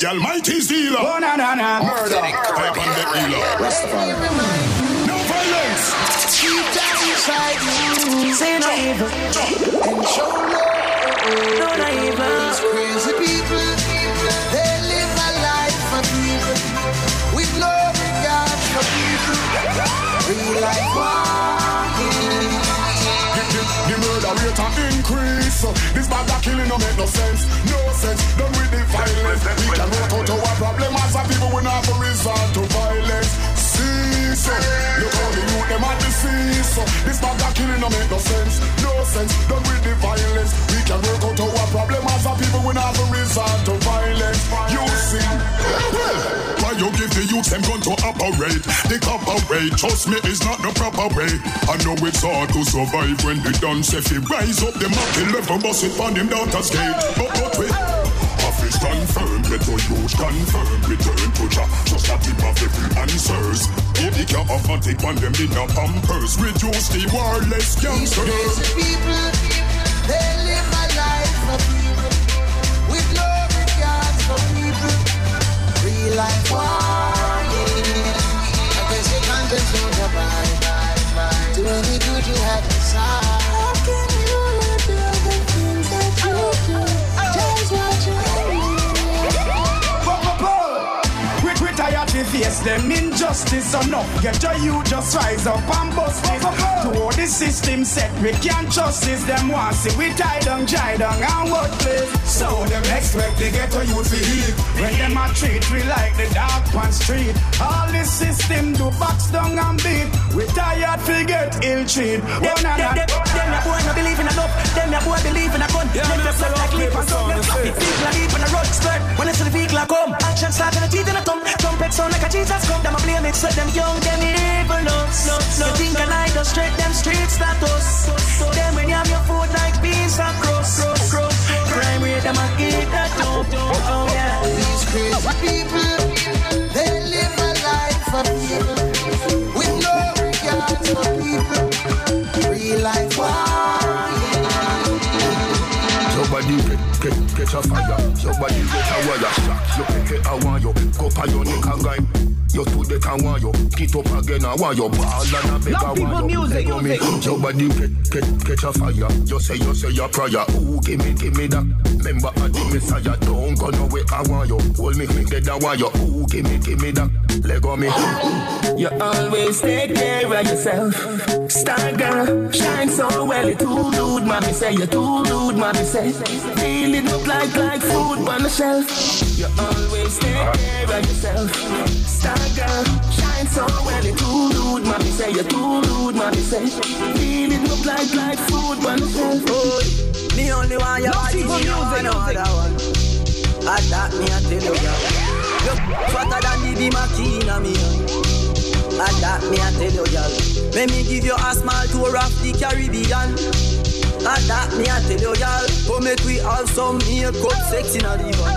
The Almighty Zealer. Oh, na, na, na. Murder. Pipe and the healer. Rastafari. No violence. Deep down inside you, say no evil and show love. No, no evil. These crazy people, they live a life for people with no regard for people. Real life walking. The, the, the murder rate a increase. This bad a killing no make no sense. No sense. Done with the violence. We can work out our problem as a people we not a resort to violence. See, so look how the youth them are deceased. This bad a killing no make no sense. No sense. Done with the violence. We can work out our problem as a people we not a resort to violence. You see, why you give the youth them gun to operate? The copper way, trust me, is not the proper way. I know it's hard to survive when they done say fi rise up the level, bust it on them daughter's gate. But but wait. Your youth confirm, return to Jah, just a tip of every answers. Baby care of and take on them in a pampers, reduce the These youngsters. crazy people, they live a life for people with no regard for people. Real life warning. Them injustice enough. Get your you just rise up and bust it. To all the system set, we can't trust this. Them want see we tie down, dry down and worthless. So them expect they get a youth to heal. When them a treat we like the dark one street. All the system do box down and beat. We tired to get ill treat. Them, them, them, them ya boy no believe in a love. Them ya boy believe in a gun. Yeah, Make man, them that's look a like rock leaf paper and sound like a Jesus come. Them a blame it, said them young, them evil nuts. You think I like the straight them streets status. Them when you have your food like beans and crust. Crime rate them a get that dope. Oh yeah. These crazy people, they live a life for people with no regard for people. Catch a fire. Your body get a wire shot. You pick it, I want you. Go pa your neck and guy. You to the can want you. Get up again, I want you. Ball and a beg, I want you. Music, music. Your body get, get, catch a fire. You say, you say your prayer. Ooh, give me, give me that. Remember, I the Messiah. Don't go nowhere, I want you. Hold me, me dead, I want you. Ooh, give me, give me that. Let go me. You always take care of yourself. Star girl, shine so well. You too rude, mommy say. You too rude, mommy say. Feeling up like like food on the shelf. You always take care of yourself. Star girl, shine so well. You too rude, mommy say. You too rude, mommy say. Feeling up like like food on the shelf. Oh, Me only want your body, me no want no one. I that me I tell you, girl. Fatter than the Bima Kina me. I that me I tell girl. Let me give you a small tour of the Caribbean. I that me I tell girl. Come make we have some makeup sex in a divan.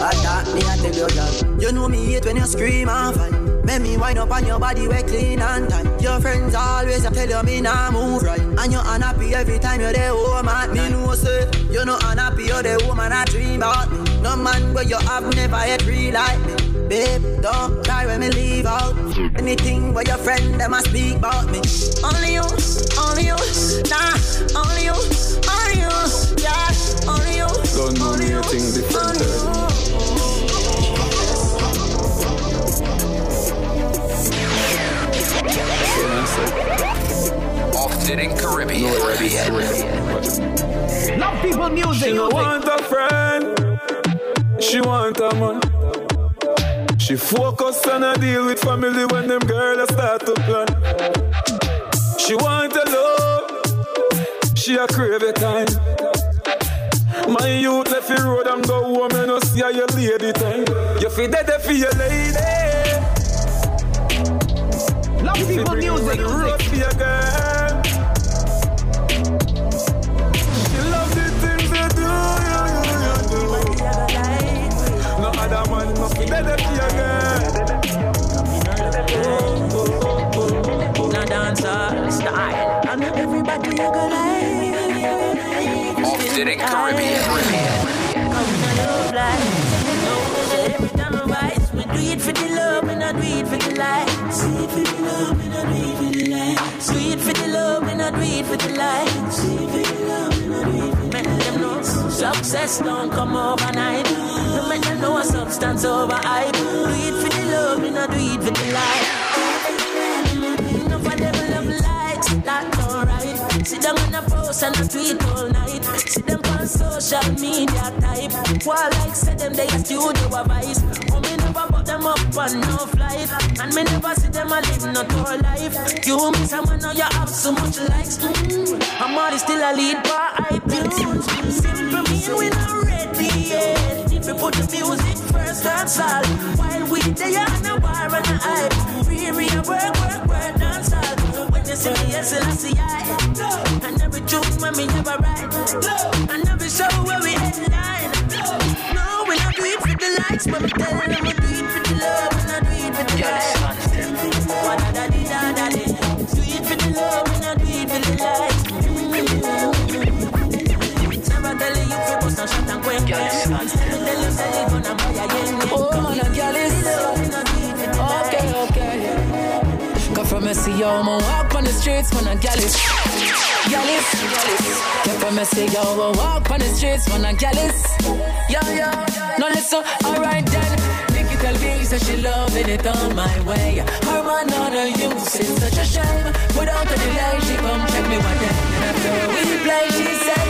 I that me I tell girl. You know me hate when you scream and fight. Make me wind up on your body we clean and tight. Your friends always tell you me nah move right. And you unhappy every time you're there home at me. know say you no unhappy you're the woman I dream about. No man where you have never yet real like me. Babe, don't cry when me leave out. Anything where your friend them a speak about me. Only you, only you, She focus on a deal with family when them girls start to plan. She want a love. She a crave a time. My youth left the road and go home and no see how your lady time. You feel dead for your lady. I do it for the lights. Do it for the love, and I do for the lights. Do it for the love, and I do for the lights. Do it for the love, and I do for the lights. Make them know success don't come overnight. No make them know a substance over hype. Do it for the love, and I do it for the light. Enough of them love likes, that's alright. Sit down on a post and a tweet all night. See them on social media type. While like say them they a studio advice. Oh up on no flight. And me never see them a live no tour life. You miss someone now you have so much likes. Mm. I'm already still a lead by iTunes. Simple mean we not ready yet. We put the music first, that's all. While we there on a bar and a hype. Me a work, work, work, dance all. When you see me, yes, and I see I. And every tune when me never yo, man, walk on the streets, man, a girl is, girl is, Come from me, see yo, man, walk on the streets, man, a girl is, yo, yo. No listen, alright then. Nikki tell me say she loving it on my way. Her man on her use, it's such a shame. Without a delay, she come check me one day. And after we play, she say.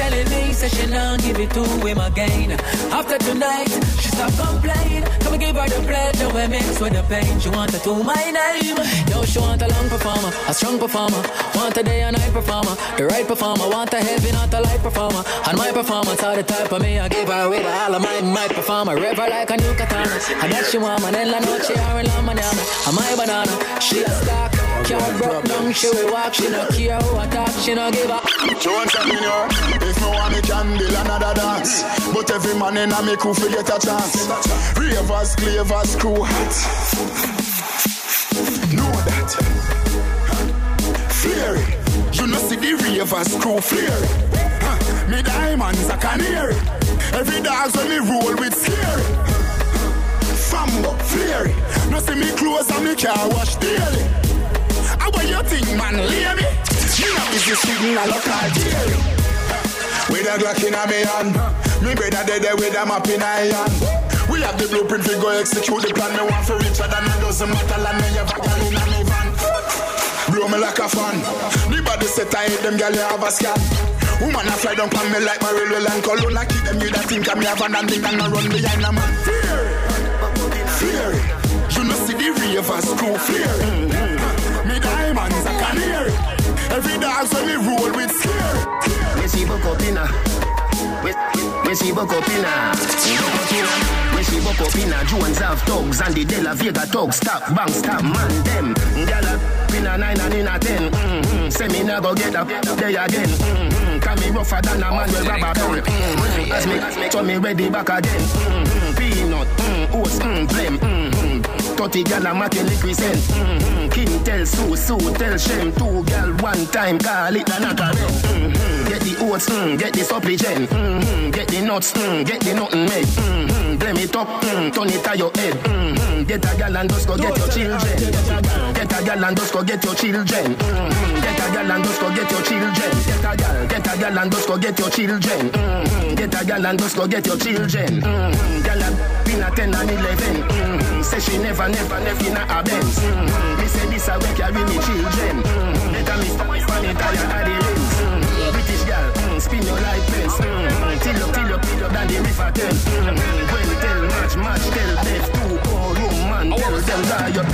Telling me, say she not give it to him again. After tonight, she stop complaining. Come and give her the pleasure we mix with the pain. She want to my name. Yo, she want a long performer, a strong performer. Want a day and night performer, the right performer. Want a heavy, not a light performer. And my performance are the type of me I give her with all of my my performer. River like a new katana. And that she want man, and I know she are in love, man. And my banana, she a stock. Can't broke down, she will walk. She no care who she no give up. Jones and Minior, if no one can build another dance. But every man in a me crew get a chance. Ravers, clavers, crew hot. Know that. It. You know see the ravers crew. Huh. Me diamonds a canary. Every dog's when me roll with scary. Fambo, it. No see me clothes and me car wash daily. How about you think, man? Leave me. Me not busy signal a car daily. With a Glock in a me hand. Me brother dead there with a map in a hand. We have the blueprint we go execute the plan. Me want for richer than a dozen metal And me have a gal in a me van. Blow me like a fan. The body set I hate them gal you have a scan. Woman a fly down on me like my railway line. Cologne I keep them you that think I'm me have an and think I'm a run behind a man. Fear. Fear. You know see the ravers crew fear. canary Every dog when me roll with scare When she buck up in when, she buck up in When she Jones have thugs And the De La Vega thugs Stop, bang, stop, man, them Gyal in a nine and in a ten mm-hmm. Say me nah go get up there again mm-hmm. Cause me rougher than a man with rubber tongue mm-hmm. As me, as me, so me ready back again mm-hmm. Peanut, mm, oats, mm, blem, mm-hmm. 30 gal a making liquid send. Mm-hmm. King tell Sue, Sue tell Shem. Two gal one time call it a knock a mm-hmm. Get the oats, mm, get the supplicant. Mm-hmm. Get the nuts, mm, get the nothing made. Mm-hmm. Blame it up, mm, turn it to your head. Mm-hmm. Get a gal and just go get your children. Get a gal and just go get your children. Get a gal and just go get your children. Get a gal, get a gal and just go get your children. Mm-hmm. Get a gal and just go get your children. Mm-hmm. Gal a been a 10 and 11. Mm-hmm. Say she never, never, never in a Benz. Mm-hmm. Me say this a way carry me children. Mm-hmm. Better me stop on the tire of the lens. Mm-hmm. British gal, mm, spin your life fence. Mm-hmm. Till up, till up, till up, down the river Thames. Mm-hmm. When tell match, match, tell death. Two, room, man, tell them die your.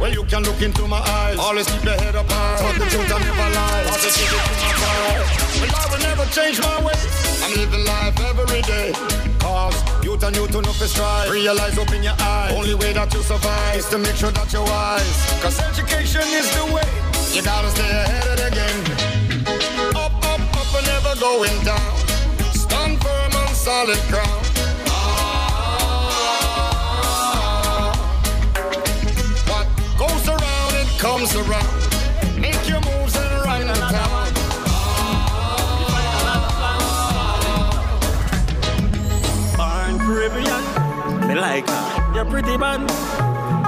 Well, you can look into my eyes. Always keep your head up high. Talk the truth, I never lie. Positivity to my fire. Well, I will never change my ways. I'm living life every day. Cause youth and youth enough is strive. Realize, open your eyes. Only way that you survive is to make sure that you're wise. Cause education is the way. You gotta stay ahead of the game. Up, up, up, and never going down. Stand firm on solid ground. ah, What goes around, it comes around. Like her. You're pretty man.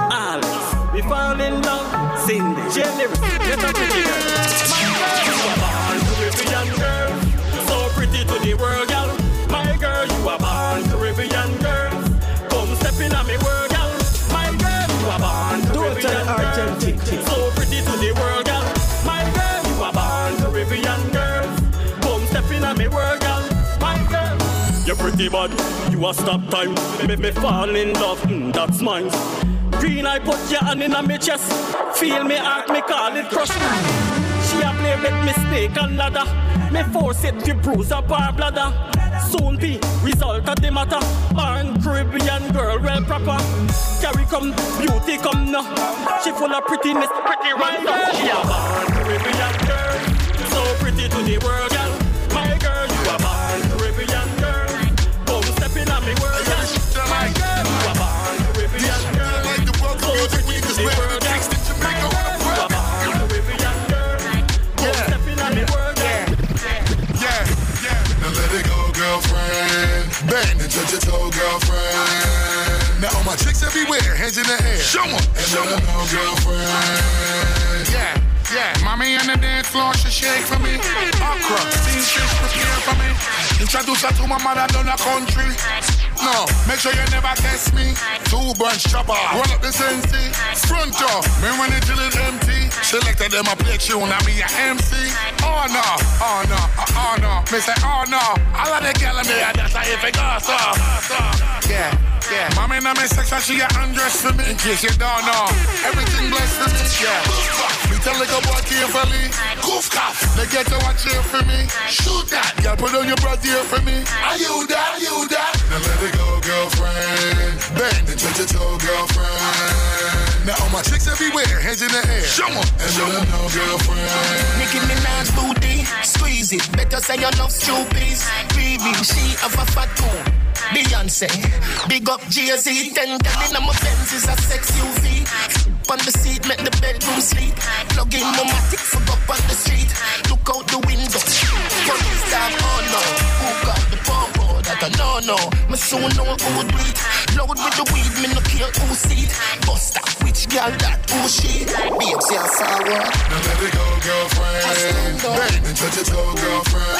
Alice, we fall in love. Cindy, Jenny, get a pretty girl. My girl, you are born Caribbean girl. So pretty to the world, girl. My girl, you are born Caribbean girl. Pretty bad. You a stop time. make me fall in love. Mm, that's mine. Green, I put your hand in me chest. Feel me heart, me call it crush. She a play with me snake and ladder. Me force it to bruise up her bladder. Soon be result of the matter. Born Caribbean girl, well proper. Carry come, beauty come now. She full of prettiness, pretty right now. She a born Caribbean girl, so pretty to the world, girl. Girlfriend. Now all my chicks everywhere, hands in the air. Show 'em. And let 'em know, girlfriend. Yeah. Yeah, mommy on the dance floor, she shake for me. Okra, steamed fish prepare for me. Introduce her to my mother down the country. No, make sure you never test me. Two bunch chopper, roll up the sensi. Front door, me when it till it empty. Selected them a play tune, I be a MC. Oh no, oh no, oh, oh no. Me say oh no, all of the girl in me, that's how if it goes so. Yeah. Yeah, mommy in my section, she get undressed for me. In case you don't know, everything blessed for me. Yeah, me tell the boy carefully. Goof cough, they get to watch here for me. Shoot that, girl, put on your bra here for me. Are you that? Are You that? Now let it go, girlfriend. Bend and touch your toe, girlfriend. Now all my chicks everywhere, hands in the air. Show 'em and let 'em know, girlfriend. Nicki Minaj booty, squeeze it. Better say you love stupid. Baby, she have a fat tone. Beyonce, big up Jay-Z. Ten telling I'm a Benz is a sex UV. On the seat, make the bedroom sleep. Plug in my matic, fuck up on the street. Look out the window. Police stop, oh no. Who got the pump? Oh, that a no no. Me soon know who do it. Load with the weed, me no care who see it. Bust up, which girl that who she? Babes, yeah, sour. Now let it go, girlfriend. Bend and touch your toe, girlfriend.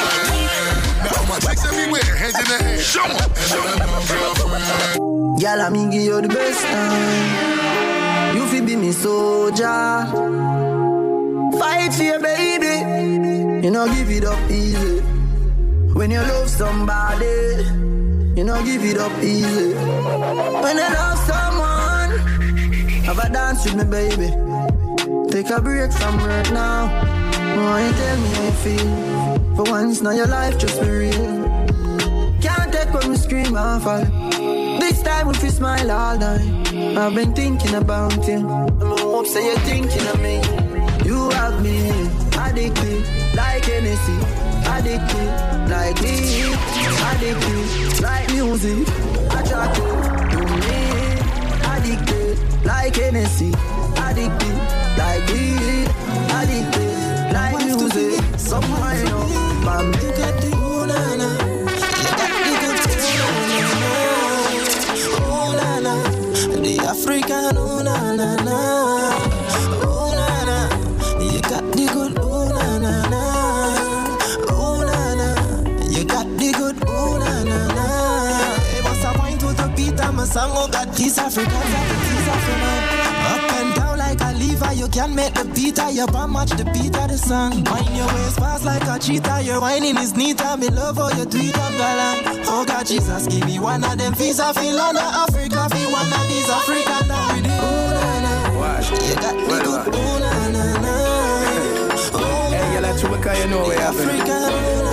Now all my chicks everywhere, hands in the air. Show 'em and let 'em know, girlfriend. Girl, I me give you the best time. You fi be me soldier. Fight for your baby. You know, give it up easy. When you love somebody, you know, give it up easy. When I love someone, have a dance with me, baby. Take a break from right now. Why you tell me how you feel? For once, now your life just be real. Can't take when we scream and fall. This time if you smile all night. I've been thinking about you. I'm hope say you're thinking of me. You have me addicted like Hennessy. Addicted like weed. Addicted like music. Attracted to me. Addicted like Hennessy. Addicted like weed. Addicted like music. Somehow you know, the ooh, na, na. The African, oh na na na, beat? I'm a song, oh God, these Africans these African. Up and down like a lever, you can make the beat of your bum match the beat of the song. Wind your waist fast like a cheetah, your whining is neater. Me love how you do it up galant. Oh God, Jesus, give me one of them visa, feel on Africa, feel one of these African down with it. Oh na na, you got me good. Oh na na na, oh Hey, you like Chewbacca, you know where Africa.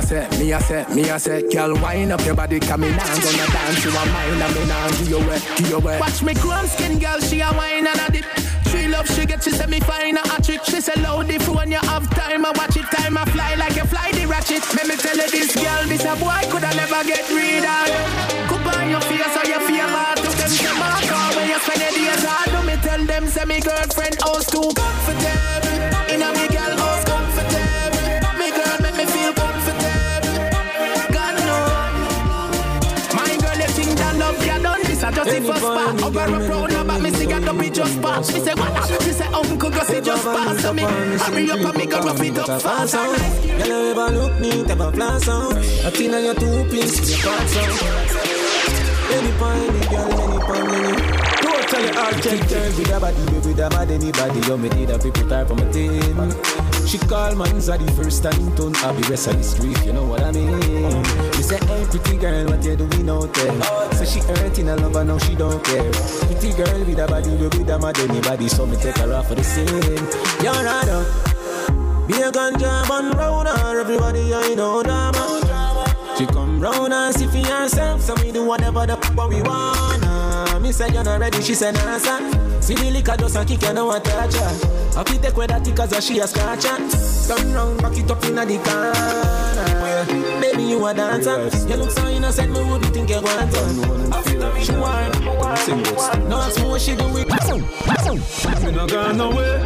Say, me I say, me I say, girl, wind up your body, come in and gonna dance. You a mine and me now give you way, give you. Watch me chrome skin girl, she a wine and a dip. She love she get, she say me find a trick. She say loud if when you have time, I watch it time I fly like a fly the ratchet. Let me tell you this girl, this a boy coulda never get rid of. Cup on your face or your favor to them say mark out when you spend your days hard. Do me tell them say me girlfriend house too comfortable. Just first part. Over a round about me, see got up, it just pass. Me say what? She say uncle, go see just pass. So me hurry up and me go rough it up fast. Girl, you ever look neat, ever flash out. A thing on your two piece, your parts out. Any point, girl, any point, any. Totally girl with a body, with a mad anybody. You me need a people type on my team. She call man's the first time. I'll be rest of the street, you know what I mean. You say, hey, pretty girl, what you doing out there? So she hurting a lover, now she don't care. Pretty girl with a body, with a mad anybody. So me take her off for the scene. You're right up. Be a ganja man round her, everybody I know drama. She come round and see for herself, so me do whatever the fuck we wanna. Me said you're not ready, she said nah. See the liquor just a kick, you know what touch her. I fit take with that cause she a scratch her. Turn round, back it up inna the corner. Baby, you a dancer. You look so innocent, me wouldn't think you want to. She want, no ask me what she do with. Me no gone away.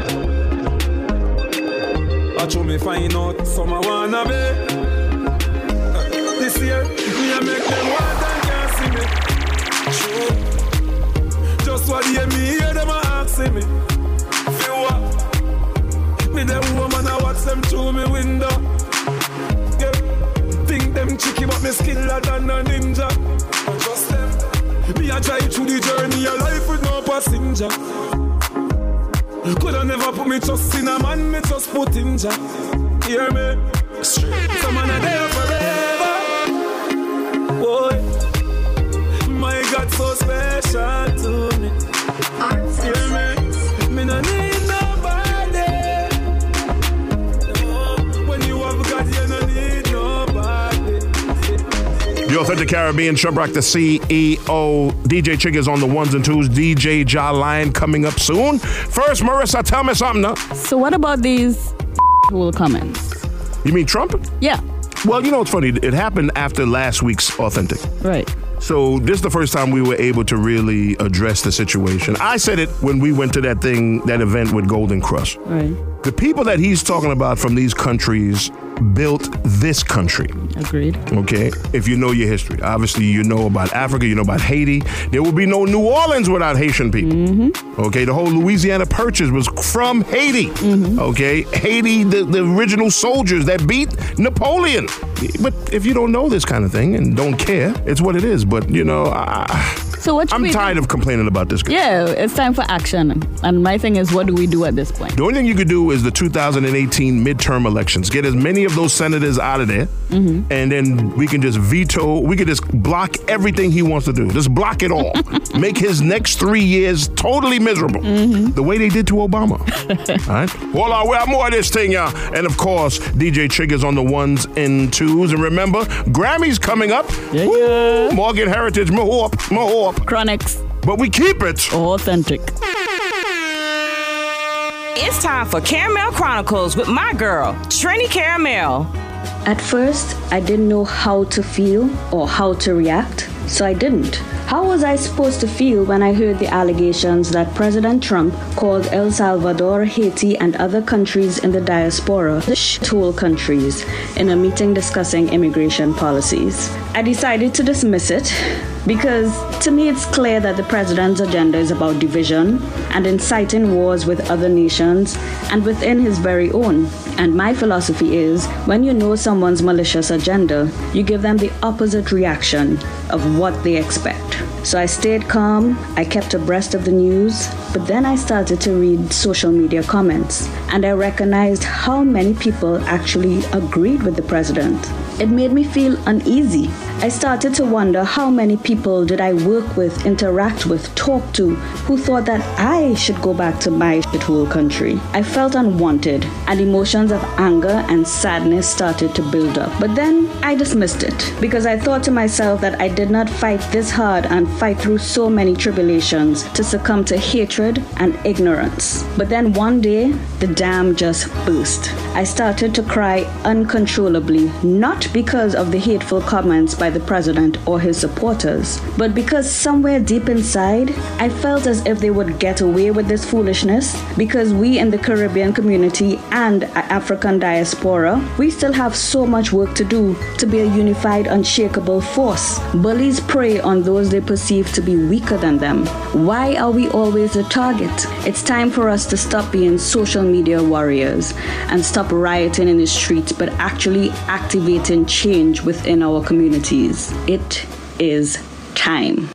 I show me find out some I wanna be. Year, me a make them want and can't see me. True. Just what they me hear them a asking me. Feel what? Me them woman I watch them through me window. Yeah. Think them cheeky but me skiller than a ninja. Just them. Me a drive through the journey of life with no passenger. Coulda never put me trust in a man, me just put in ja. Hear me? Straight. Some man a so special to me. Hear me? Me no need nobody. No. When you have God, you no need nobody. The Authentic Caribbean, Shubrack the CEO, DJ Chick is on the ones and twos, DJ Ja Lion coming up soon. First, Marissa, tell me something now. So what about these will comments? You mean Trump? Yeah, Well, you know what's funny? It happened after last week's Authentic. right. So this is the first time we were able to really address the situation. I said it when we went to that thing, that event with Golden Crush. Right. The people that he's talking about from these countries built this country. Agreed. Okay, if you know your history, obviously you know about Africa, you know about Haiti. There would be no New Orleans without Haitian people. Mm-hmm. Okay, the whole Louisiana Purchase was from Haiti. Mm-hmm. Okay, Haiti, the, the original soldiers that beat Napoleon. But if you don't know this kind of thing and don't care, it's what it is. But you know, I, So what I'm tired of complaining about this. guy. Yeah, it's time for action. And my thing is, what do we do at this point? The only thing you could do is the 2018 midterm elections. Get as many of those senators out of there, mm-hmm. and then we can just veto. We can just block everything he wants to do. Just block it all. Make his next three years totally miserable, mm-hmm. the way they did to Obama. all right. Hold on, we have more of this thing, y'all. And of course, DJ Triggers on the ones and twos. And remember, Grammys coming up. Yeah, Woo! Morgan Heritage, Mahorp, Mahorp. Chronixx. But we keep it authentic. It's time for Caramel Chronicles with my girl, Trini Caramel. At first, I didn't know how to feel or how to react, so I didn't. How was I supposed to feel when I heard the allegations that President Trump called El Salvador, Haiti, and other countries in the diaspora the shithole countries in a meeting discussing immigration policies? I decided to dismiss it because to me it's clear that the president's agenda is about division and inciting wars with other nations and within his very own. And my philosophy is when you know someone's malicious agenda, you give them the opposite reaction of what they expect. So I stayed calm, I kept abreast of the news, but then I started to read social media comments and I recognized how many people actually agreed with the president. It made me feel uneasy. I started to wonder how many people did I work with, interact with, talk to, who thought that I should go back to my shithole country. I felt unwanted, and emotions of anger and sadness started to build up. But then I dismissed it because I thought to myself that I did not fight this hard and fight through so many tribulations to succumb to hatred and ignorance. But then one day, the dam just burst. I started to cry uncontrollably, not because of the hateful comments by the president or his supporters, but because somewhere deep inside, I felt as if they would get away with this foolishness because we in the Caribbean community and African diaspora, we still have so much work to do to be a unified, unshakable force. Bullies prey on those they perceive to be weaker than them. Why are we always a target? It's time for us to stop being social media warriors and stop rioting in the streets, but actually activating change within our communities. It is time.